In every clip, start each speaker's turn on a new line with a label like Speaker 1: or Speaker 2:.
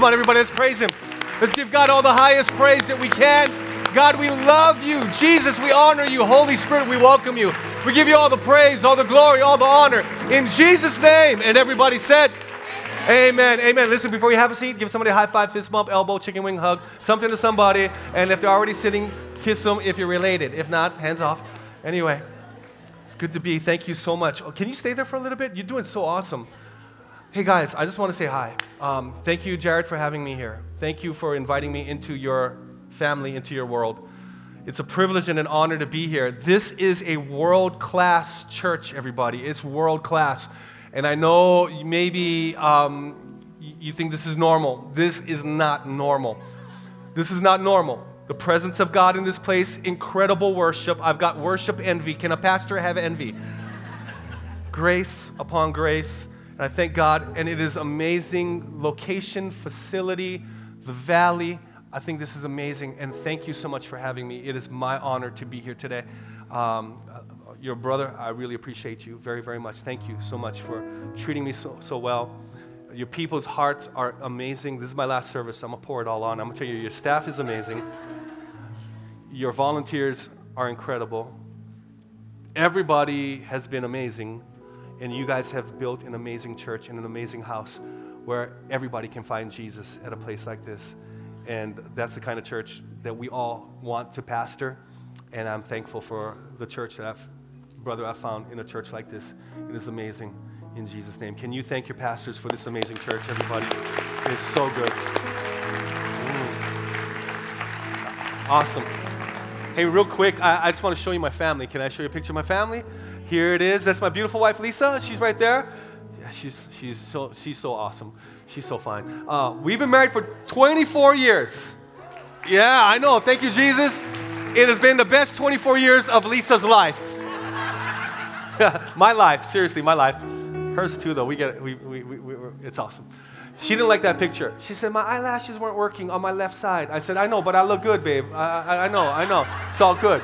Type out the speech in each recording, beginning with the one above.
Speaker 1: Come on, everybody, let's praise Him. Let's give God all the highest praise that we can. God, we love you. Jesus, we honor you. Holy Spirit, we welcome you. We give you all the praise, all the glory, all the honor. In Jesus' name. And everybody said, Amen. Amen. Listen, before you have a seat, give somebody a high five, fist bump, elbow, chicken wing hug, something to somebody. And if they're already sitting, kiss them if you're related. If not, hands off. Anyway, it's good to be. Thank you so much. Oh, can you stay there for a little bit? You're doing so awesome. Hey guys, I just want to say hi. Um, thank you, Jared, for having me here. Thank you for inviting me into your family, into your world. It's a privilege and an honor to be here. This is a world class church, everybody. It's world class. And I know maybe um, you think this is normal. This is not normal. This is not normal. The presence of God in this place, incredible worship. I've got worship envy. Can a pastor have envy? grace upon grace. And I thank God. And it is amazing location, facility, the valley. I think this is amazing. And thank you so much for having me. It is my honor to be here today. Um, your brother, I really appreciate you very, very much. Thank you so much for treating me so, so well. Your people's hearts are amazing. This is my last service. So I'm going to pour it all on. I'm going to tell you, your staff is amazing. Your volunteers are incredible. Everybody has been amazing. And you guys have built an amazing church and an amazing house where everybody can find Jesus at a place like this. And that's the kind of church that we all want to pastor. And I'm thankful for the church that I've brother I found in a church like this. It is amazing in Jesus' name. Can you thank your pastors for this amazing church, everybody? It's so good. Awesome. Hey, real quick, I, I just want to show you my family. Can I show you a picture of my family? Here it is. That's my beautiful wife, Lisa. She's right there. Yeah, she's, she's, so, she's so awesome. She's so fine. Uh, we've been married for 24 years. Yeah, I know. Thank you, Jesus. It has been the best 24 years of Lisa's life. my life, seriously, my life. Hers too, though. We get it. we, we, we, we, it's awesome. She didn't like that picture. She said, My eyelashes weren't working on my left side. I said, I know, but I look good, babe. I, I, I know, I know. It's all good.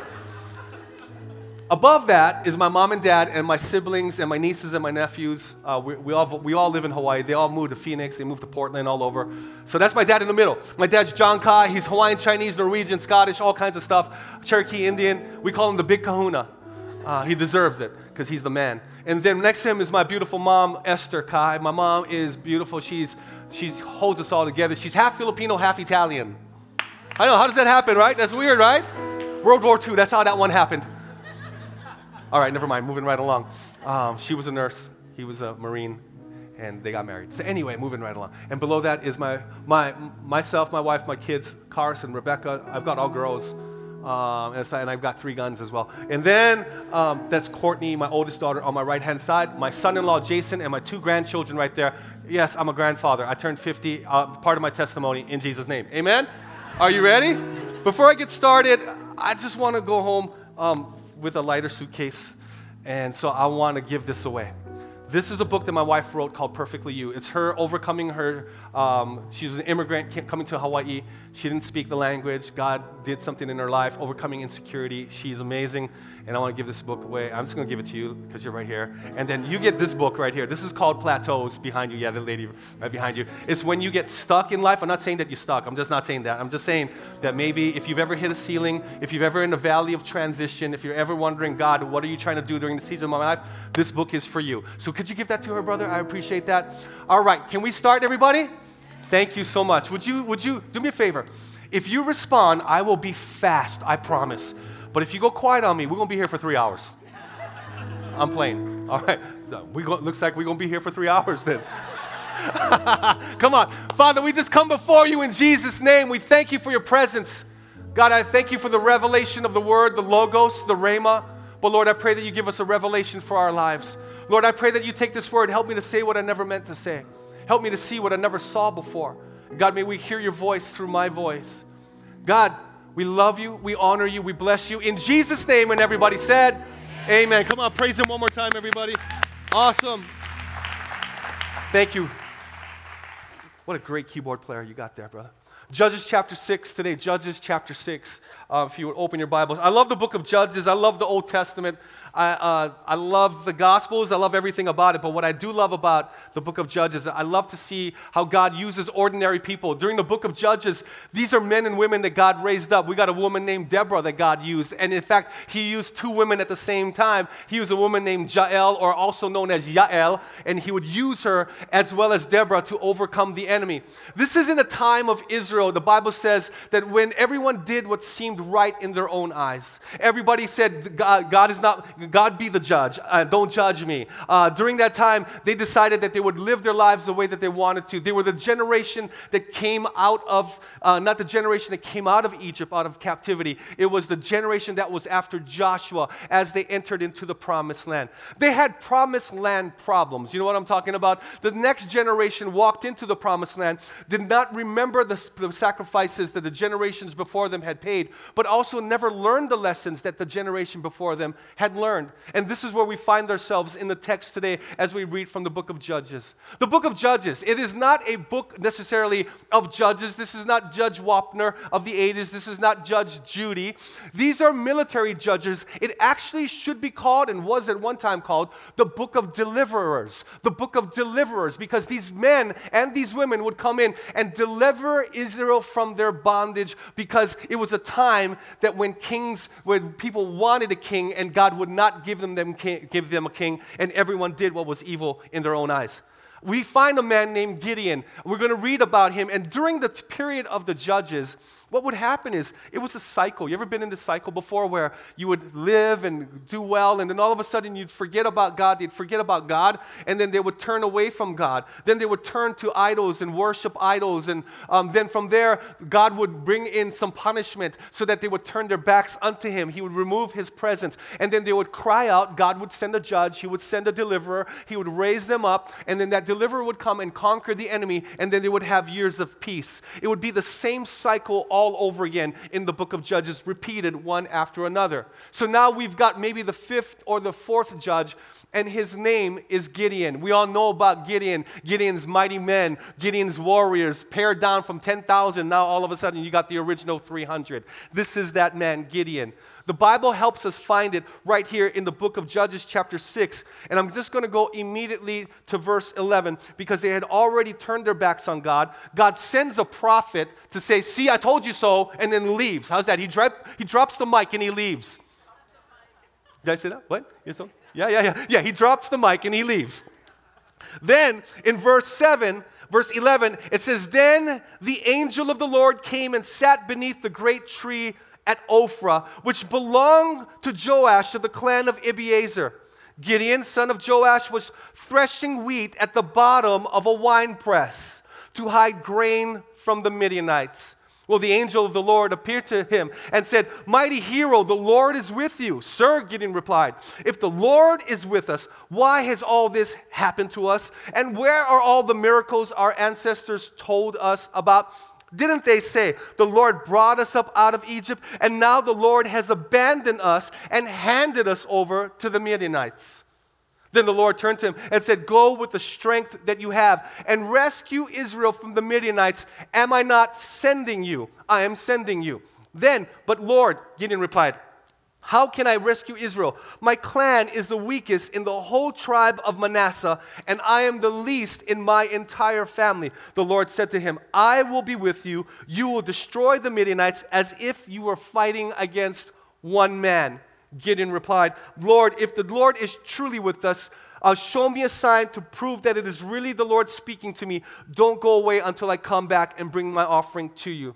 Speaker 1: Above that is my mom and dad and my siblings and my nieces and my nephews. Uh, we, we, all, we all live in Hawaii. They all moved to Phoenix. They moved to Portland, all over. So that's my dad in the middle. My dad's John Kai. He's Hawaiian, Chinese, Norwegian, Scottish, all kinds of stuff. Cherokee Indian. We call him the Big Kahuna. Uh, he deserves it because he's the man. And then next to him is my beautiful mom, Esther Kai. My mom is beautiful. She's she holds us all together. She's half Filipino, half Italian. I know, how does that happen, right? That's weird, right? World War II, that's how that one happened. All right, never mind, moving right along. Um, she was a nurse, he was a Marine, and they got married. So anyway, moving right along. And below that is my, my, myself, my wife, my kids, Carson, Rebecca. I've got all girls. Um, and, so, and, I've got three guns as well. And then um, that's Courtney, my oldest daughter, on my right hand side, my son in law, Jason, and my two grandchildren right there. Yes, I'm a grandfather. I turned 50, uh, part of my testimony in Jesus' name. Amen? Are you ready? Before I get started, I just want to go home um, with a lighter suitcase. And so I want to give this away. This is a book that my wife wrote called Perfectly You. It's her overcoming her, um, she was an immigrant coming to Hawaii. She didn't speak the language. God did something in her life, overcoming insecurity. She's amazing and I want to give this book away. I'm just going to give it to you because you're right here. And then you get this book right here. This is called Plateaus behind you. Yeah, the lady right behind you. It's when you get stuck in life. I'm not saying that you're stuck. I'm just not saying that. I'm just saying that maybe if you've ever hit a ceiling, if you've ever in a valley of transition, if you're ever wondering, God, what are you trying to do during the season of my life? This book is for you. So could you give that to her, brother? I appreciate that. All right, can we start, everybody? Thank you so much. Would you, would you do me a favor? If you respond, I will be fast, I promise. But if you go quiet on me, we're going to be here for three hours. I'm playing. All right. So we go, looks like we're going to be here for three hours then. come on. Father, we just come before you in Jesus' name. We thank you for your presence. God, I thank you for the revelation of the word, the logos, the rhema. But Lord, I pray that you give us a revelation for our lives. Lord, I pray that you take this word, help me to say what I never meant to say. Help me to see what I never saw before. God, may we hear your voice through my voice. God, we love you. We honor you. We bless you. In Jesus' name, and everybody said, Amen. Amen. Come on, praise Him one more time, everybody. Awesome. Thank you. What a great keyboard player you got there, brother. Judges chapter 6 today. Judges chapter 6. Uh, if you would open your Bibles. I love the book of Judges. I love the Old Testament. I, uh, I love the Gospels, I love everything about it, but what I do love about the book of Judges, I love to see how God uses ordinary people. During the book of Judges, these are men and women that God raised up. We got a woman named Deborah that God used, and in fact, He used two women at the same time. He used a woman named Jael, or also known as Yael, and He would use her as well as Deborah to overcome the enemy. This is in the time of Israel. The Bible says that when everyone did what seemed right in their own eyes, everybody said, God, God is not, God be the judge. Uh, don't judge me. Uh, during that time, they decided that they would live their lives the way that they wanted to. They were the generation that came out of, uh, not the generation that came out of Egypt, out of captivity. It was the generation that was after Joshua as they entered into the promised land. They had promised land problems. You know what I'm talking about? The next generation walked into the promised land, did not remember the, the sacrifices that the generations before them had paid, but also never learned the lessons that the generation before them had learned. And this is where we find ourselves in the text today as we read from the book of Judges. The book of Judges, it is not a book necessarily of judges. This is not Judge Wapner of the 80s. This is not Judge Judy. These are military judges. It actually should be called, and was at one time called, the book of deliverers. The book of deliverers, because these men and these women would come in and deliver Israel from their bondage because it was a time that when kings, when people wanted a king and God would not give them, them king, give them a king, and everyone did what was evil in their own eyes we find a man named Gideon. We're going to read about him. And during the period of the judges, what would happen is it was a cycle. You ever been in this cycle before where you would live and do well, and then all of a sudden you'd forget about God, they'd forget about God, and then they would turn away from God. Then they would turn to idols and worship idols, and um, then from there, God would bring in some punishment so that they would turn their backs unto Him. He would remove His presence, and then they would cry out. God would send a judge, He would send a deliverer, He would raise them up, and then that deliverer would come and conquer the enemy, and then they would have years of peace. It would be the same cycle all over again in the book of Judges, repeated one after another. So now we've got maybe the fifth or the fourth judge, and his name is Gideon. We all know about Gideon, Gideon's mighty men, Gideon's warriors, pared down from 10,000. Now all of a sudden you got the original 300. This is that man, Gideon. The Bible helps us find it right here in the book of Judges, chapter 6. And I'm just going to go immediately to verse 11 because they had already turned their backs on God. God sends a prophet to say, See, I told you so, and then leaves. How's that? He, dro- he drops the mic and he leaves. Did I say that? What? Yeah, yeah, yeah. Yeah, he drops the mic and he leaves. Then in verse 7, verse 11, it says, Then the angel of the Lord came and sat beneath the great tree at Ophrah, which belonged to Joash of the clan of Abiezer. Gideon, son of Joash, was threshing wheat at the bottom of a winepress to hide grain from the Midianites. Well, the angel of the Lord appeared to him and said, Mighty hero, the Lord is with you. Sir, Gideon replied, If the Lord is with us, why has all this happened to us? And where are all the miracles our ancestors told us about? Didn't they say, The Lord brought us up out of Egypt, and now the Lord has abandoned us and handed us over to the Midianites? Then the Lord turned to him and said, Go with the strength that you have and rescue Israel from the Midianites. Am I not sending you? I am sending you. Then, but Lord, Gideon replied, how can I rescue Israel? My clan is the weakest in the whole tribe of Manasseh, and I am the least in my entire family. The Lord said to him, I will be with you. You will destroy the Midianites as if you were fighting against one man. Gideon replied, Lord, if the Lord is truly with us, uh, show me a sign to prove that it is really the Lord speaking to me. Don't go away until I come back and bring my offering to you.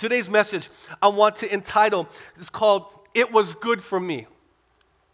Speaker 1: Today's message I want to entitle is called It Was Good for Me.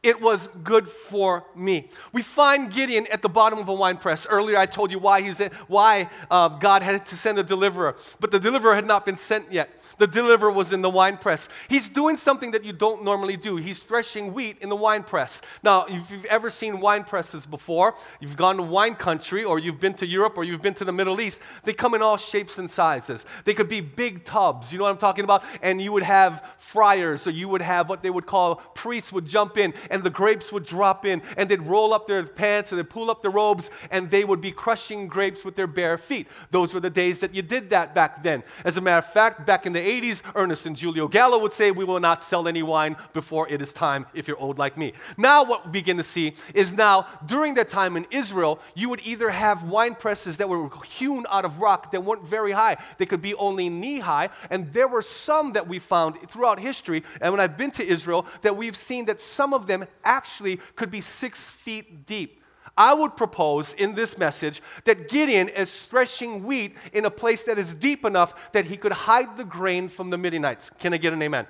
Speaker 1: It was good for me. We find Gideon at the bottom of a wine press. Earlier, I told you why, he's in, why uh, God had to send a deliverer, but the deliverer had not been sent yet. The deliverer was in the wine press. He's doing something that you don't normally do. He's threshing wheat in the wine press. Now, if you've ever seen wine presses before, you've gone to wine country, or you've been to Europe, or you've been to the Middle East, they come in all shapes and sizes. They could be big tubs, you know what I'm talking about? And you would have friars, or you would have what they would call priests would jump in and the grapes would drop in, and they'd roll up their pants and they'd pull up their robes, and they would be crushing grapes with their bare feet. Those were the days that you did that back then. As a matter of fact, back in the 80s, Ernest and Julio Gallo would say, We will not sell any wine before it is time if you're old like me. Now, what we begin to see is now, during that time in Israel, you would either have wine presses that were hewn out of rock that weren't very high, they could be only knee high, and there were some that we found throughout history, and when I've been to Israel, that we've seen that some of them actually could be six feet deep. I would propose in this message that Gideon is threshing wheat in a place that is deep enough that he could hide the grain from the Midianites. Can I get an amen?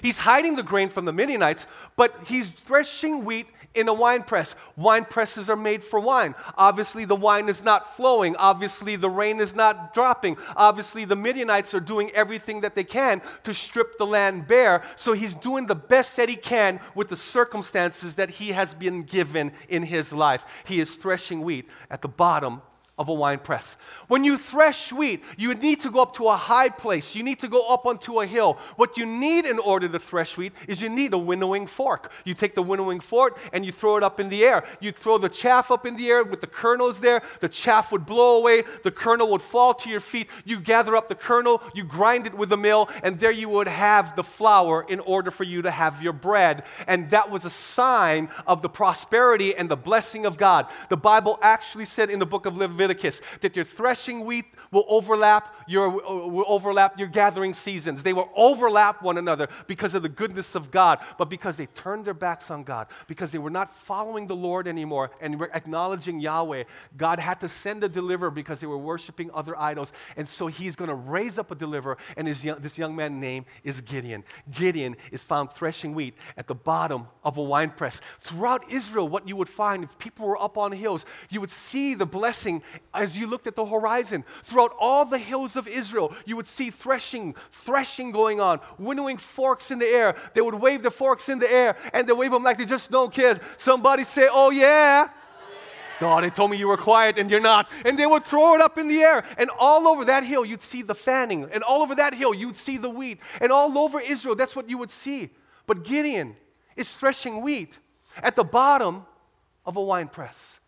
Speaker 1: He's hiding the grain from the Midianites, but he's threshing wheat in a wine press. Wine presses are made for wine. Obviously, the wine is not flowing. Obviously, the rain is not dropping. Obviously, the Midianites are doing everything that they can to strip the land bare. So he's doing the best that he can with the circumstances that he has been given in his life. He is threshing wheat at the bottom of a wine press. When you thresh wheat, you need to go up to a high place. You need to go up onto a hill. What you need in order to thresh wheat is you need a winnowing fork. You take the winnowing fork and you throw it up in the air. You throw the chaff up in the air with the kernels there. The chaff would blow away. The kernel would fall to your feet. You gather up the kernel, you grind it with a mill, and there you would have the flour in order for you to have your bread. And that was a sign of the prosperity and the blessing of God. The Bible actually said in the book of Leviticus, Leviticus that your threshing wheat will overlap your, uh, will overlap your gathering seasons. They will overlap one another because of the goodness of God, but because they turned their backs on God, because they were not following the Lord anymore and were acknowledging Yahweh, God had to send a deliverer because they were worshiping other idols. And so he's going to raise up a deliverer, and young, this young man's name is Gideon. Gideon is found threshing wheat at the bottom of a wine press. Throughout Israel, what you would find if people were up on hills, you would see the blessing as you looked at the horizon. Throughout all the hills of Israel, you would see threshing, threshing going on, winnowing forks in the air. They would wave the forks in the air and they wave them like they just don't care. Somebody say, Oh, yeah. Oh, they told me you were quiet and you're not. And they would throw it up in the air. And all over that hill, you'd see the fanning. And all over that hill, you'd see the wheat. And all over Israel, that's what you would see. But Gideon is threshing wheat at the bottom of a wine press.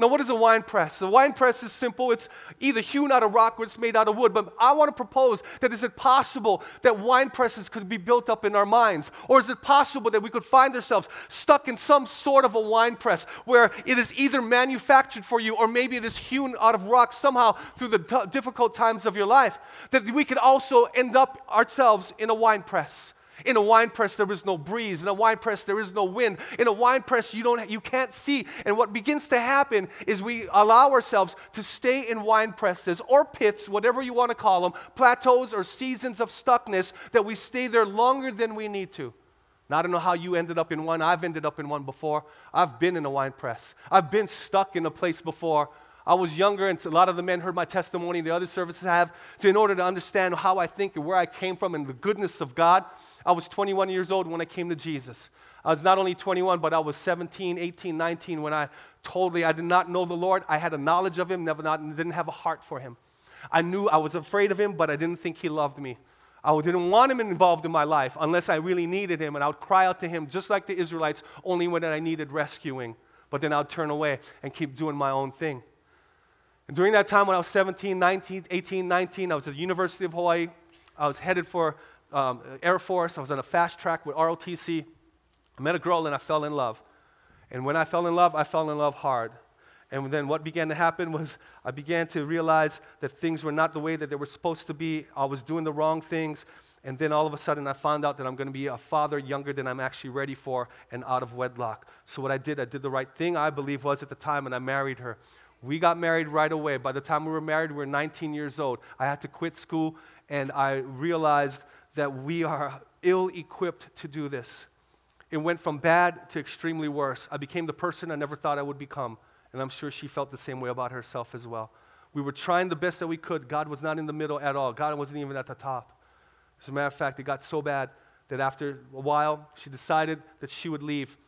Speaker 1: Now, what is a wine press? A wine press is simple. It's either hewn out of rock or it's made out of wood. But I want to propose that is it possible that wine presses could be built up in our minds? Or is it possible that we could find ourselves stuck in some sort of a wine press where it is either manufactured for you or maybe it is hewn out of rock somehow through the t- difficult times of your life? That we could also end up ourselves in a wine press. In a wine press, there is no breeze. In a wine press, there is no wind. In a wine press, you, don't, you can't see. And what begins to happen is we allow ourselves to stay in wine presses or pits, whatever you want to call them, plateaus or seasons of stuckness, that we stay there longer than we need to. Now, I don't know how you ended up in one. I've ended up in one before. I've been in a wine press. I've been stuck in a place before. I was younger, and a lot of the men heard my testimony, the other services have, to, in order to understand how I think and where I came from and the goodness of God. I was 21 years old when I came to Jesus. I was not only 21, but I was 17, 18, 19 when I totally, I did not know the Lord. I had a knowledge of Him, never not, didn't have a heart for Him. I knew I was afraid of Him, but I didn't think He loved me. I didn't want Him involved in my life unless I really needed Him, and I would cry out to Him just like the Israelites, only when I needed rescuing. But then I'd turn away and keep doing my own thing. And during that time when I was 17, 19, 18, 19, I was at the University of Hawaii. I was headed for um, Air Force. I was on a fast track with ROTC. I met a girl and I fell in love. And when I fell in love, I fell in love hard. And then what began to happen was I began to realize that things were not the way that they were supposed to be. I was doing the wrong things. And then all of a sudden, I found out that I'm going to be a father younger than I'm actually ready for and out of wedlock. So, what I did, I did the right thing, I believe, was at the time, and I married her. We got married right away. By the time we were married, we were 19 years old. I had to quit school, and I realized that we are ill equipped to do this. It went from bad to extremely worse. I became the person I never thought I would become. And I'm sure she felt the same way about herself as well. We were trying the best that we could. God was not in the middle at all, God wasn't even at the top. As a matter of fact, it got so bad that after a while, she decided that she would leave.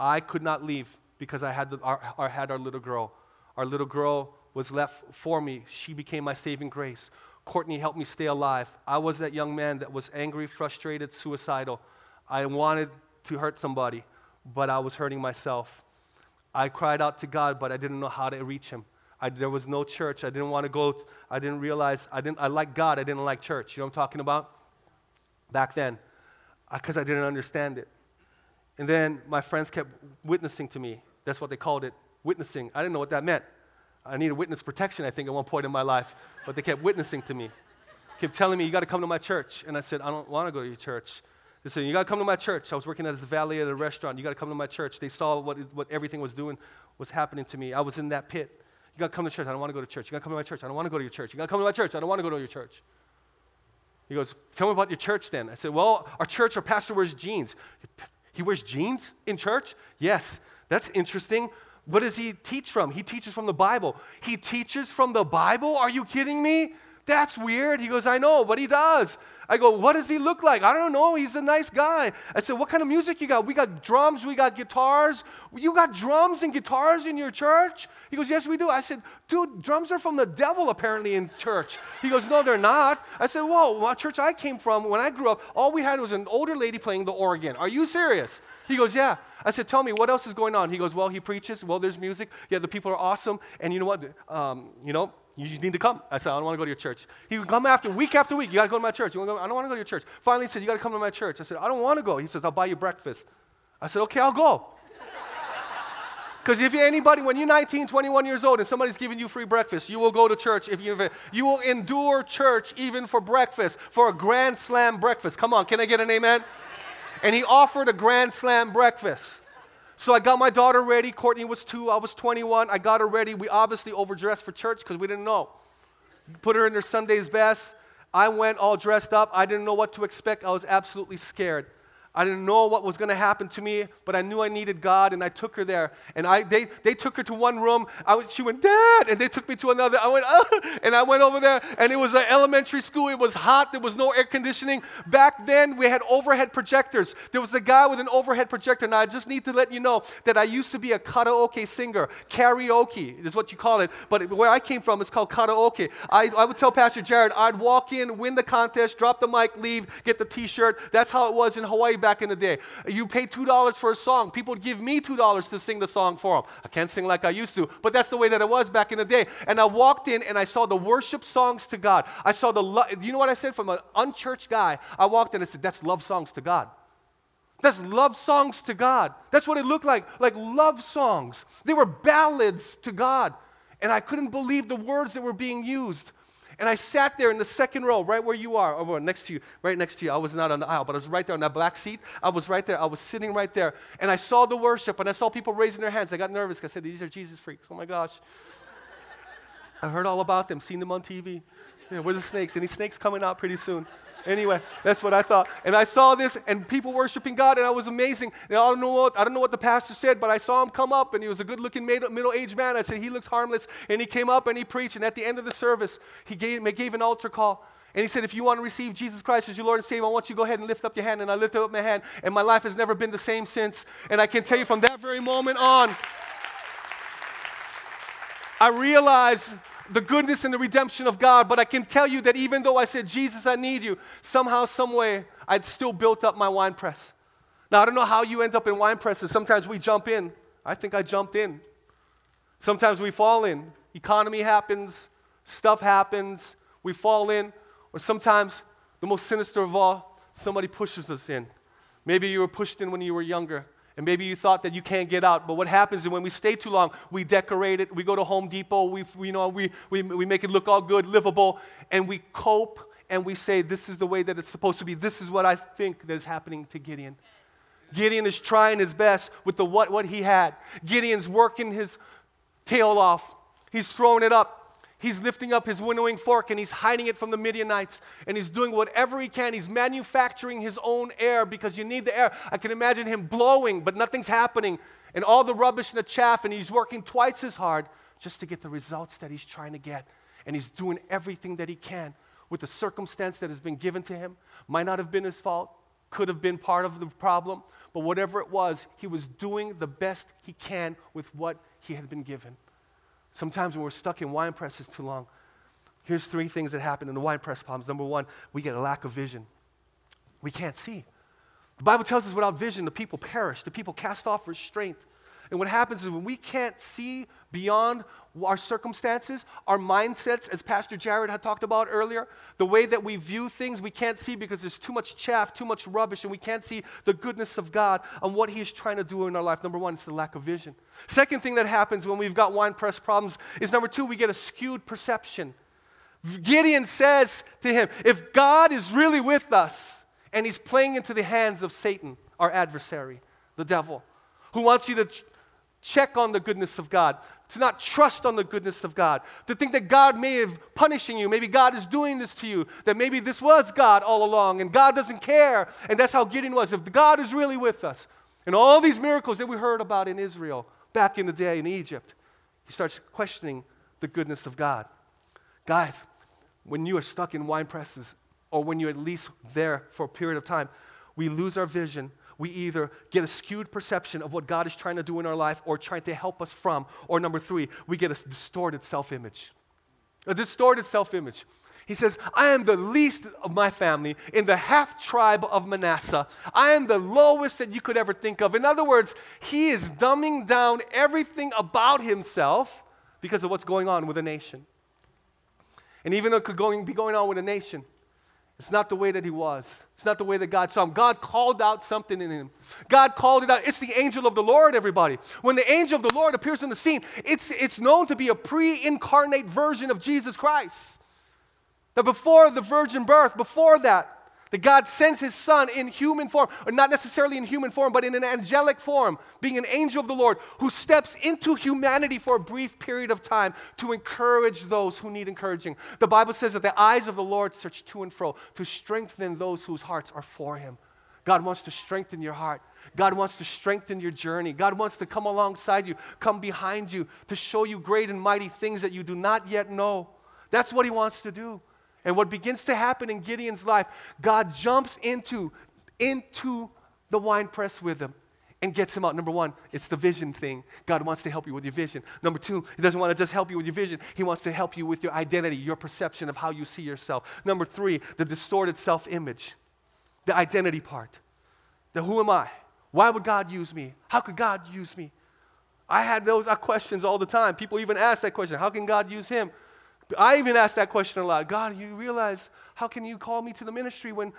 Speaker 1: I could not leave because I had, the, our, our, had our little girl. Our little girl was left for me. She became my saving grace. Courtney helped me stay alive. I was that young man that was angry, frustrated, suicidal. I wanted to hurt somebody. but I was hurting myself. I cried out to God, but I didn't know how to reach Him. I, there was no church. I didn't want to go. I didn't realize I didn't. I like God. I didn't like church. You know what I'm talking about? Back then, because I didn't understand it. And then my friends kept witnessing to me. That's what they called it, witnessing. I didn't know what that meant. I needed witness protection, I think, at one point in my life. But they kept witnessing to me. Kept telling me, you got to come to my church. And I said, I don't want to go to your church. They said, You got to come to my church. I was working at this valet at a restaurant. You got to come to my church. They saw what, what everything was doing, was happening to me. I was in that pit. You got to come to church. I don't want to go to church. You got to come to my church. I don't want to go to your church. You got to come to my church. I don't want to go to your church. He goes, Tell me about your church then. I said, Well, our church, our pastor wears jeans. He wears jeans in church? Yes. That's interesting. What does he teach from? He teaches from the Bible. He teaches from the Bible? Are you kidding me? That's weird. He goes, I know, but he does. I go, what does he look like? I don't know. He's a nice guy. I said, what kind of music you got? We got drums, we got guitars. You got drums and guitars in your church? He goes, yes, we do. I said, dude, drums are from the devil apparently in church. He goes, no, they're not. I said, whoa, my church I came from, when I grew up, all we had was an older lady playing the organ. Are you serious? He goes, yeah. I said, tell me, what else is going on? He goes, well, he preaches. Well, there's music. Yeah, the people are awesome. And you know what? Um, you know, you just need to come. I said, I don't want to go to your church. He would come after, week after week. You got to go to my church. To go? I don't want to go to your church. Finally, he said, You got to come to my church. I said, I don't want to go. He says, I'll buy you breakfast. I said, Okay, I'll go. Because if anybody, when you're 19, 21 years old and somebody's giving you free breakfast, you will go to church. If you, you will endure church even for breakfast, for a grand slam breakfast. Come on, can I get an amen? And he offered a grand slam breakfast. So I got my daughter ready. Courtney was two, I was 21. I got her ready. We obviously overdressed for church because we didn't know. Put her in her Sunday's best. I went all dressed up. I didn't know what to expect. I was absolutely scared. I didn't know what was going to happen to me, but I knew I needed God, and I took her there. And I, they, they took her to one room. I was, she went, Dad, and they took me to another. I went, oh, and I went over there, and it was an elementary school. It was hot. There was no air conditioning. Back then, we had overhead projectors. There was a guy with an overhead projector. Now, I just need to let you know that I used to be a karaoke singer. Karaoke is what you call it, but where I came from, it's called karaoke. I, I would tell Pastor Jared, I'd walk in, win the contest, drop the mic, leave, get the T-shirt. That's how it was in Hawaii back in the day. You pay $2 for a song. People would give me $2 to sing the song for them. I can't sing like I used to, but that's the way that it was back in the day. And I walked in and I saw the worship songs to God. I saw the, lo- you know what I said from an unchurched guy? I walked in and said, that's love songs to God. That's love songs to God. That's what it looked like, like love songs. They were ballads to God. And I couldn't believe the words that were being used. And I sat there in the second row, right where you are, over next to you, right next to you. I was not on the aisle, but I was right there on that black seat. I was right there. I was sitting right there. And I saw the worship, and I saw people raising their hands. I got nervous because I said, These are Jesus freaks. Oh my gosh. I heard all about them, seen them on TV. Yeah, where the snakes? Any snakes coming out pretty soon? Anyway, that's what I thought. And I saw this and people worshiping God, and I was amazing. And I don't know what I don't know what the pastor said, but I saw him come up, and he was a good-looking middle-aged man. I said he looks harmless, and he came up and he preached. And at the end of the service, he gave, gave an altar call. And he said, if you want to receive Jesus Christ as your Lord and Savior, I want you to go ahead and lift up your hand. And I lifted up my hand, and my life has never been the same since. And I can tell you from that very moment on, I realized the goodness and the redemption of God, but I can tell you that even though I said, Jesus, I need you, somehow, some way, I'd still built up my wine press. Now, I don't know how you end up in wine presses. Sometimes we jump in. I think I jumped in. Sometimes we fall in. Economy happens, stuff happens, we fall in. Or sometimes, the most sinister of all, somebody pushes us in. Maybe you were pushed in when you were younger. And maybe you thought that you can't get out, but what happens is when we stay too long, we decorate it, we go to Home Depot, we, you know, we, we, we make it look all good, livable, and we cope and we say, This is the way that it's supposed to be. This is what I think that is happening to Gideon. Gideon is trying his best with the what, what he had. Gideon's working his tail off, he's throwing it up. He's lifting up his winnowing fork and he's hiding it from the Midianites. And he's doing whatever he can. He's manufacturing his own air because you need the air. I can imagine him blowing, but nothing's happening. And all the rubbish and the chaff, and he's working twice as hard just to get the results that he's trying to get. And he's doing everything that he can with the circumstance that has been given to him. Might not have been his fault, could have been part of the problem, but whatever it was, he was doing the best he can with what he had been given. Sometimes when we're stuck in wine presses too long, here's three things that happen in the wine press problems. Number one, we get a lack of vision. We can't see. The Bible tells us without vision, the people perish, the people cast off restraint. And what happens is when we can't see beyond our circumstances, our mindsets, as Pastor Jared had talked about earlier, the way that we view things, we can't see because there's too much chaff, too much rubbish, and we can't see the goodness of God and what He's trying to do in our life. Number one, it's the lack of vision. Second thing that happens when we've got wine press problems is number two, we get a skewed perception. Gideon says to him, If God is really with us, and he's playing into the hands of Satan, our adversary, the devil, who wants you to check on the goodness of God, to not trust on the goodness of God, to think that God may have punishing you, maybe God is doing this to you, that maybe this was God all along and God doesn't care. And that's how Gideon was. If God is really with us, and all these miracles that we heard about in Israel back in the day in Egypt, he starts questioning the goodness of God. Guys, when you are stuck in wine presses, or when you're at least there for a period of time, we lose our vision we either get a skewed perception of what God is trying to do in our life or trying to help us from, or number three, we get a distorted self image. A distorted self image. He says, I am the least of my family in the half tribe of Manasseh. I am the lowest that you could ever think of. In other words, he is dumbing down everything about himself because of what's going on with a nation. And even though it could going, be going on with a nation, it's not the way that he was. It's not the way that God saw him. God called out something in him. God called it out. It's the angel of the Lord, everybody. When the angel of the Lord appears in the scene, it's, it's known to be a pre incarnate version of Jesus Christ. That before the virgin birth, before that, that God sends his son in human form, or not necessarily in human form, but in an angelic form, being an angel of the Lord, who steps into humanity for a brief period of time to encourage those who need encouraging. The Bible says that the eyes of the Lord search to and fro to strengthen those whose hearts are for him. God wants to strengthen your heart. God wants to strengthen your journey. God wants to come alongside you, come behind you, to show you great and mighty things that you do not yet know. That's what He wants to do. And what begins to happen in Gideon's life, God jumps into, into the wine press with him and gets him out. Number one, it's the vision thing. God wants to help you with your vision. Number two, He doesn't want to just help you with your vision, He wants to help you with your identity, your perception of how you see yourself. Number three, the distorted self image, the identity part. The who am I? Why would God use me? How could God use me? I had those uh, questions all the time. People even ask that question How can God use him? I even asked that question a lot. God, you realize how can you call me to the ministry when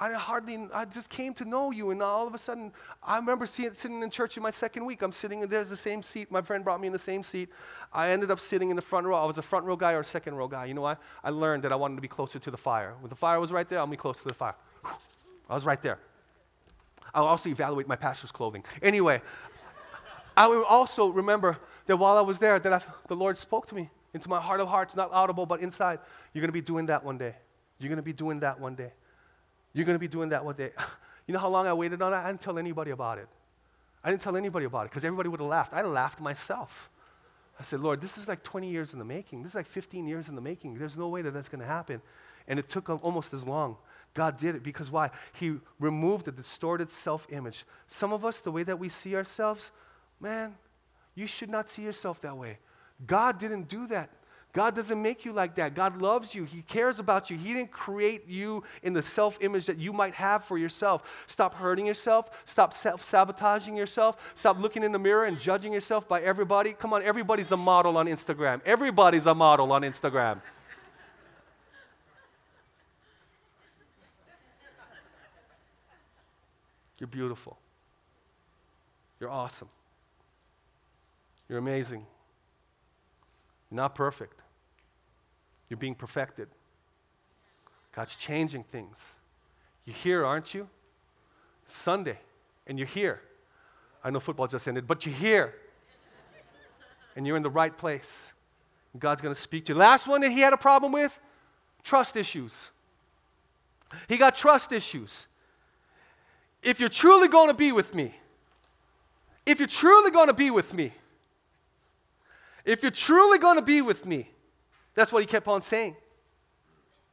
Speaker 1: I hardly, I just came to know you, and all of a sudden, I remember seeing, sitting in church in my second week. I'm sitting, and there's the same seat. My friend brought me in the same seat. I ended up sitting in the front row. I was a front row guy or a second row guy. You know why? I learned that I wanted to be closer to the fire. When the fire was right there, I'll be close to the fire. I was right there. I'll also evaluate my pastor's clothing. Anyway, I will also remember that while I was there, that I, the Lord spoke to me into my heart of hearts, not audible, but inside. You're going to be doing that one day. You're going to be doing that one day. You're going to be doing that one day. you know how long I waited on that? I didn't tell anybody about it. I didn't tell anybody about it because everybody would have laughed. I laughed myself. I said, Lord, this is like 20 years in the making. This is like 15 years in the making. There's no way that that's going to happen. And it took almost as long. God did it because why? He removed the distorted self image. Some of us, the way that we see ourselves, man, you should not see yourself that way. God didn't do that. God doesn't make you like that. God loves you. He cares about you. He didn't create you in the self image that you might have for yourself. Stop hurting yourself. Stop self sabotaging yourself. Stop looking in the mirror and judging yourself by everybody. Come on, everybody's a model on Instagram. Everybody's a model on Instagram. You're beautiful. You're awesome. You're amazing. You're not perfect. You're being perfected. God's changing things. You're here, aren't you? Sunday, and you're here. I know football just ended, but you're here. and you're in the right place. God's going to speak to you. Last one that he had a problem with trust issues. He got trust issues. If you're truly going to be with me, if you're truly going to be with me, if you're truly going to be with me, that's what he kept on saying.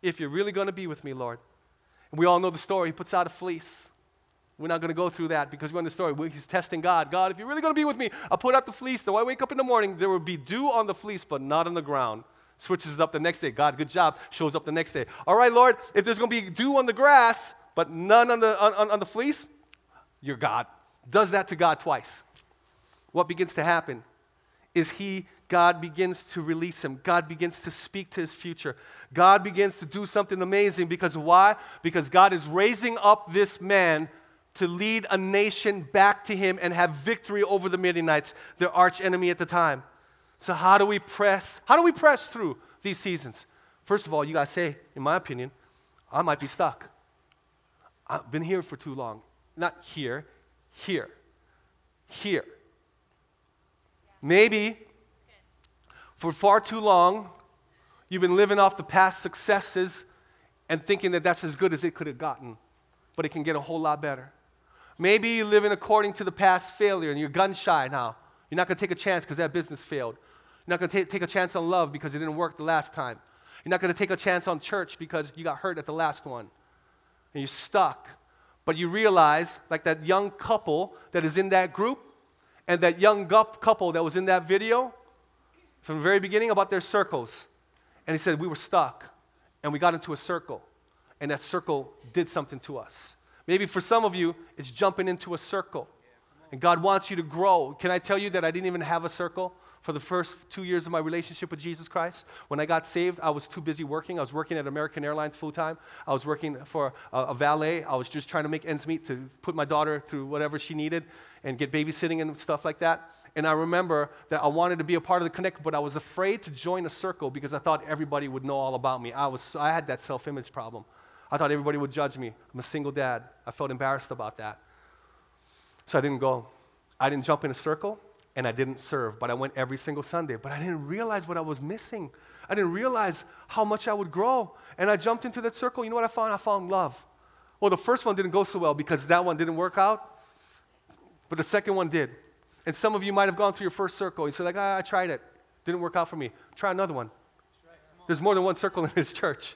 Speaker 1: If you're really going to be with me, Lord. And we all know the story. He puts out a fleece. We're not going to go through that because we know the story. He's testing God. God, if you're really going to be with me, I'll put out the fleece. Though I wake up in the morning, there will be dew on the fleece, but not on the ground. Switches up the next day. God, good job. Shows up the next day. All right, Lord, if there's going to be dew on the grass, but none on the, on, on the fleece, your God, does that to God twice, what begins to happen is he God begins to release him. God begins to speak to his future. God begins to do something amazing because why? Because God is raising up this man to lead a nation back to him and have victory over the Midianites, their arch enemy at the time. So how do we press? How do we press through these seasons? First of all, you got to say, in my opinion, I might be stuck. I've been here for too long. Not here, here. Here. Maybe for far too long, you've been living off the past successes and thinking that that's as good as it could have gotten, but it can get a whole lot better. Maybe you're living according to the past failure and you're gun shy now. You're not going to take a chance because that business failed. You're not going to take a chance on love because it didn't work the last time. You're not going to take a chance on church because you got hurt at the last one. And you're stuck. But you realize, like that young couple that is in that group and that young couple that was in that video from the very beginning about their circles. And he said, We were stuck and we got into a circle. And that circle did something to us. Maybe for some of you, it's jumping into a circle. And God wants you to grow. Can I tell you that I didn't even have a circle for the first two years of my relationship with Jesus Christ? When I got saved, I was too busy working. I was working at American Airlines full time. I was working for a, a, valet. I was just trying to make ends meet to put my daughter through whatever she needed and get babysitting and stuff like that. And I remember that I wanted to be a part of the connect, but I was afraid to join a circle because I thought everybody would know all about me. I, was, I had that self image problem. I thought everybody would judge me. I'm a single dad. I felt embarrassed about that. So I didn't go. I didn't jump in a circle and I didn't serve, but I went every single Sunday. But I didn't realize what I was missing. I didn't realize how much I would grow. And I jumped into that circle. You know what I found? I found love. Well, the first one didn't go so well because that one didn't work out, but the second one did. And some of you might have gone through your first circle. You said, like, ah, I tried it. Didn't work out for me. Try another one. There's more than one circle in this church.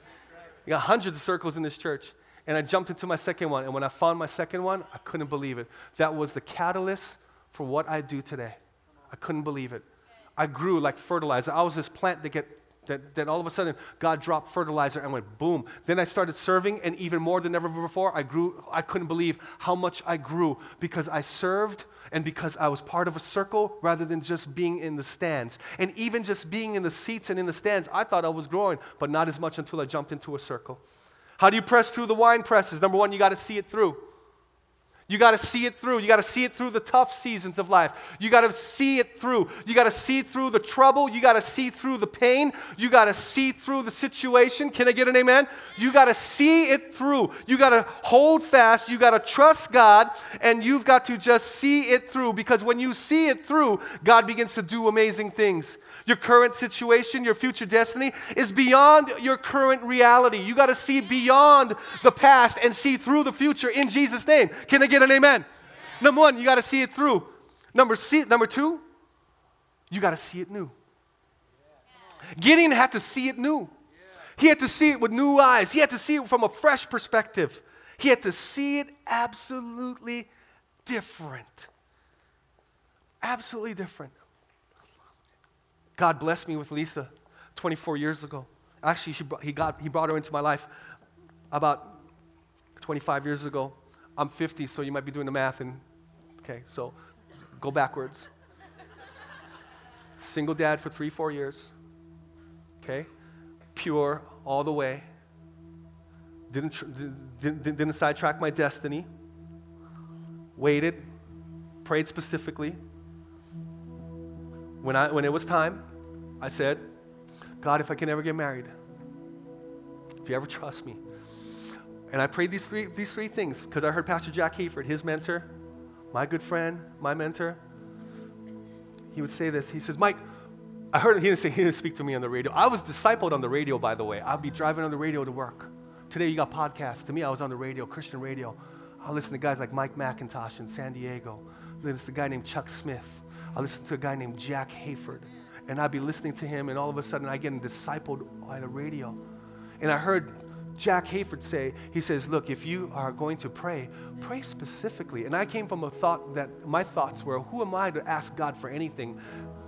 Speaker 1: You got hundreds of circles in this church. And I jumped into my second one. And when I found my second one, I couldn't believe it. That was the catalyst for what I do today. I couldn't believe it. I grew like fertilizer. I was this plant that get that, that all of a sudden God dropped fertilizer and went boom. Then I started serving, and even more than ever before, I grew. I couldn't believe how much I grew because I served and because I was part of a circle rather than just being in the stands. And even just being in the seats and in the stands, I thought I was growing, but not as much until I jumped into a circle. How do you press through the wine presses? Number one, you got to see it through. You got to see it through. You got to see it through the tough seasons of life. You got to see it through. You got to see through the trouble. You got to see through the pain. You got to see through the situation. Can I get an amen? You got to see it through. You got to hold fast. You got to trust God and you've got to just see it through because when you see it through, God begins to do amazing things. Your current situation, your future destiny is beyond your current reality. You got to see beyond the past and see through the future in Jesus' name. Can I get an amen? amen. Number one, you got to see it through. Number, see, number two, you got to see it new. Gideon had to see it new. He had to see it with new eyes. He had to see it from a fresh perspective. He had to see it absolutely different. Absolutely different. God blessed me with Lisa 24 years ago. Actually, she he, got, he brought her into my life about 25 years ago. I'm 50, so you might be doing the math. And okay, so go backwards. Single dad for three, four years. Okay, pure all the way. Didn't, didn't, didn't sidetrack my destiny. Waited, prayed specifically. When, I, when it was time, I said, God, if I can ever get married, if you ever trust me. And I prayed these three, these three things because I heard Pastor Jack Hayford, his mentor, my good friend, my mentor, he would say this. He says, Mike, I heard he didn't say he didn't speak to me on the radio. I was discipled on the radio, by the way. I'd be driving on the radio to work. Today you got podcasts. To me, I was on the radio, Christian radio. I listen to guys like Mike MacIntosh in San Diego. I listen to a guy named Chuck Smith. I listen to a guy named Jack Hayford and I'd be listening to him, and all of a sudden I get discipled by the radio. And I heard Jack Hayford say, he says, Look, if you are going to pray, pray specifically. And I came from a thought that my thoughts were, Who am I to ask God for anything?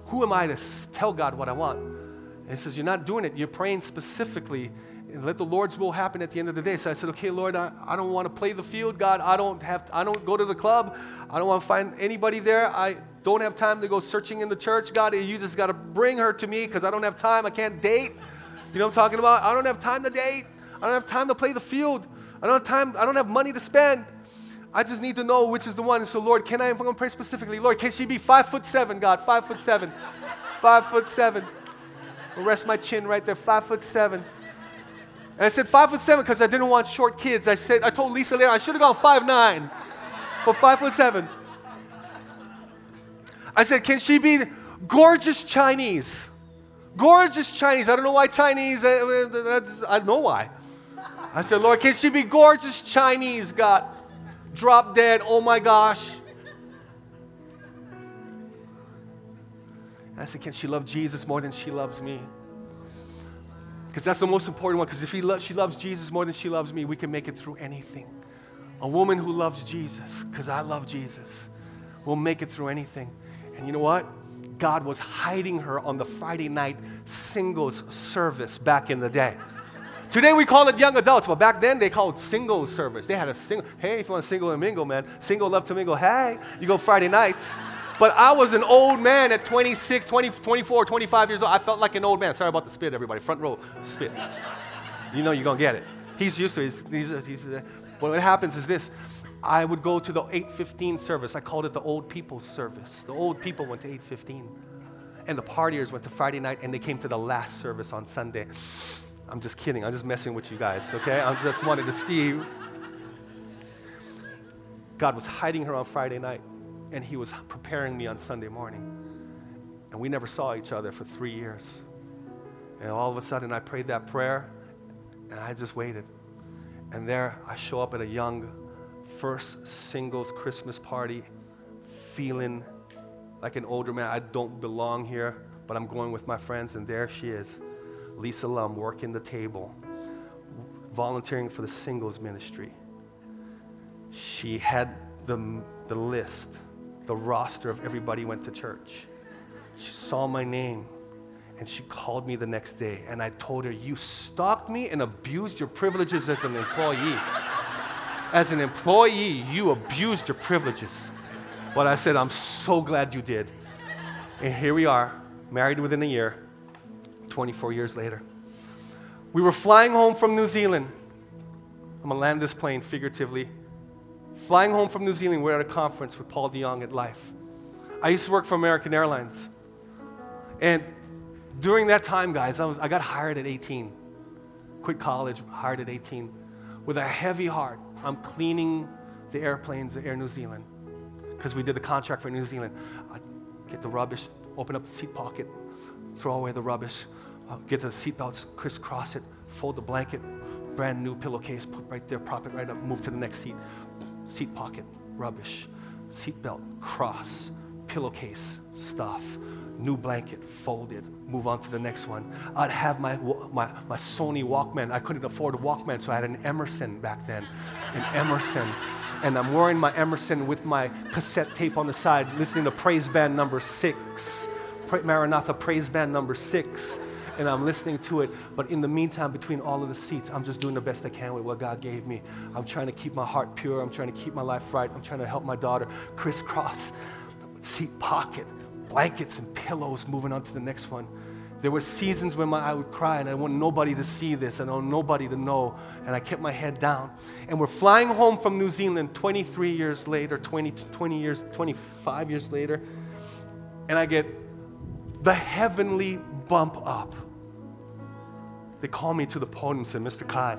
Speaker 1: Who am I to tell God what I want? And he says, You're not doing it, you're praying specifically. and let the Lord's will happen at the end of the day. So I said, okay, Lord, I, I don't want to play the field, God. I don't have, I don't go to the club. I don't want to find anybody there. I don't have time to go searching in the church, God. You just got to bring her to me because I don't have time. I can't date. You know what I'm talking about? I don't have time to date. I don't have time to play the field. I don't have time. I don't have money to spend. I just need to know which is the one. So, Lord, can I, I'm to pray specifically, Lord, can she be five foot seven, God? Five foot seven. five foot seven. I'll rest my chin right there, five foot seven. And I said five foot seven because I didn't want short kids. I said, I told Lisa later, I should have gone five nine, but five foot seven. I said, can she be gorgeous Chinese? Gorgeous Chinese. I don't know why Chinese. Eh, eh, eh, I, I, I know why. I said, Lord, can she be gorgeous Chinese, God? Drop dead. Oh my gosh. I said, can she love Jesus more than she loves me? Because that's the most important one. Because if lo- she loves Jesus more than she loves me, we can make it through anything. A woman who loves Jesus, because I love Jesus, will make it through anything. And you know what? God was hiding her on the Friday night singles service back in the day. Today we call it young adults, but back then they called single service. They had a single, hey, if you want single and mingle, man, single love to mingle, hey, you go Friday nights. But I was an old man at 26, 20, 24, 25 years old. I felt like an old man. Sorry about the spit, everybody. Front row spit. You know you're going to get it. He's used to it. He's, he's, he's, uh, what happens is this. I would go to the 8:15 service. I called it the old people's service. The old people went to 8:15, and the partiers went to Friday night, and they came to the last service on Sunday. I'm just kidding. I'm just messing with you guys. Okay? I just wanted to see. God was hiding her on Friday night, and He was preparing me on Sunday morning, and we never saw each other for three years. And all of a sudden, I prayed that prayer, and I just waited. And there I show up at a young first singles Christmas party feeling like an older man. I don't belong here, but I'm going with my friends, and there she is, Lisa Lum, working the table, volunteering for the singles ministry. She had the, the list, the roster of everybody went to church. She saw my name and she called me the next day and I told her, You stalked me and abused your privileges as an employee. As an employee, you abused your privileges. But I said, I'm so glad you did. And here we are, married within a year, 24 years later. We were flying home from New Zealand. I'm gonna land this plane figuratively. Flying home from New Zealand, we're at a conference with Paul de Jong at Life. I used to work for American Airlines. And during that time, guys, I, was, I got hired at 18. Quit college, hired at 18. With a heavy heart, I'm cleaning the airplanes at Air New Zealand because we did the contract for New Zealand. I get the rubbish, open up the seat pocket, throw away the rubbish, uh, get the seatbelts, crisscross it, fold the blanket, brand new pillowcase, put right there, prop it right up, move to the next seat. Seat pocket, rubbish, seatbelt, cross, pillowcase, stuff, new blanket, folded, move on to the next one. I'd have my, my, my Sony Walkman. I couldn't afford a Walkman, so I had an Emerson back then. An Emerson. And I'm wearing my Emerson with my cassette tape on the side, listening to Praise Band number six, Maranatha Praise Band number six. And I'm listening to it. But in the meantime, between all of the seats, I'm just doing the best I can with what God gave me. I'm trying to keep my heart pure. I'm trying to keep my life right. I'm trying to help my daughter crisscross seat pocket blankets and pillows moving on to the next one. There were seasons when my, I would cry and I want nobody to see this. I want nobody to know. And I kept my head down. And we're flying home from New Zealand 23 years later, 20, 20 years, 25 years later. And I get the heavenly bump up. They call me to the podium and say, Mr. Kai,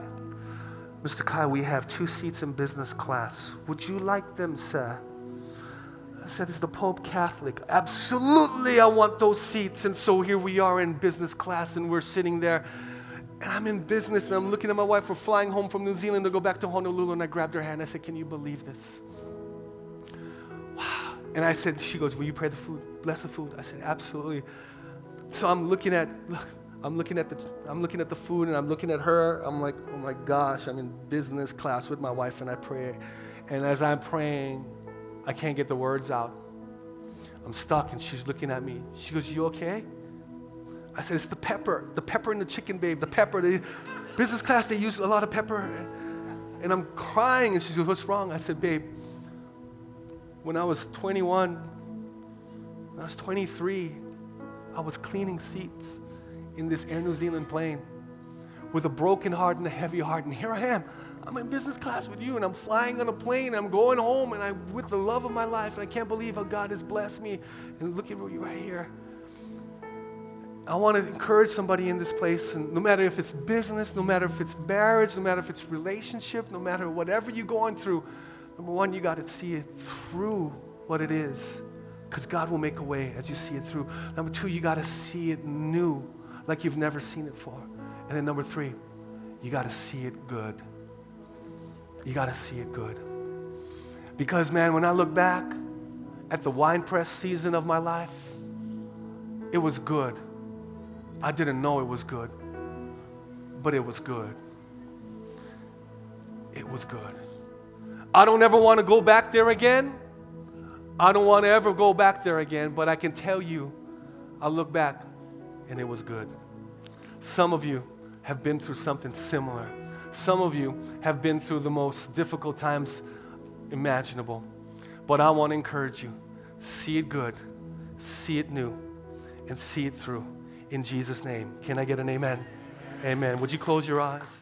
Speaker 1: Mr. Kai, we have two seats in business class. Would you like them, sir? I said, Is the Pope Catholic? Absolutely, I want those seats. And so here we are in business class, and we're sitting there. And I'm in business, and I'm looking at my wife. We're flying home from New Zealand to go back to Honolulu, and I grabbed her hand. I said, Can you believe this? Wow. And I said, She goes, Will you pray the food? Bless the food? I said, Absolutely. So I'm looking at, look, I'm looking at the, I'm looking at the food, and I'm looking at her. I'm like, Oh my gosh, I'm in business class with my wife, and I pray. And as I'm praying, I can't get the words out. I'm stuck, and she's looking at me. She goes, You okay? I said, It's the pepper, the pepper in the chicken, babe, the pepper. The... Business class, they use a lot of pepper. And I'm crying, and she goes, What's wrong? I said, Babe, when I was 21, when I was 23, I was cleaning seats in this Air New Zealand plane with a broken heart and a heavy heart. And here I am. I'm in business class with you, and I'm flying on a plane. I'm going home, and I'm with the love of my life, and I can't believe how God has blessed me. And look at you right here. I want to encourage somebody in this place, and no matter if it's business, no matter if it's marriage, no matter if it's relationship, no matter whatever you're going through, number one, you got to see it through what it is, because God will make a way as you see it through. Number two, you got to see it new, like you've never seen it before. And then number three, you got to see it good. You got to see it good. Because, man, when I look back at the wine press season of my life, it was good. I didn't know it was good, but it was good. It was good. I don't ever want to go back there again. I don't want to ever go back there again, but I can tell you, I look back and it was good. Some of you have been through something similar. Some of you have been through the most difficult times imaginable. But I want to encourage you see it good, see it new, and see it through. In Jesus' name. Can I get an amen? Amen. Would you close your eyes?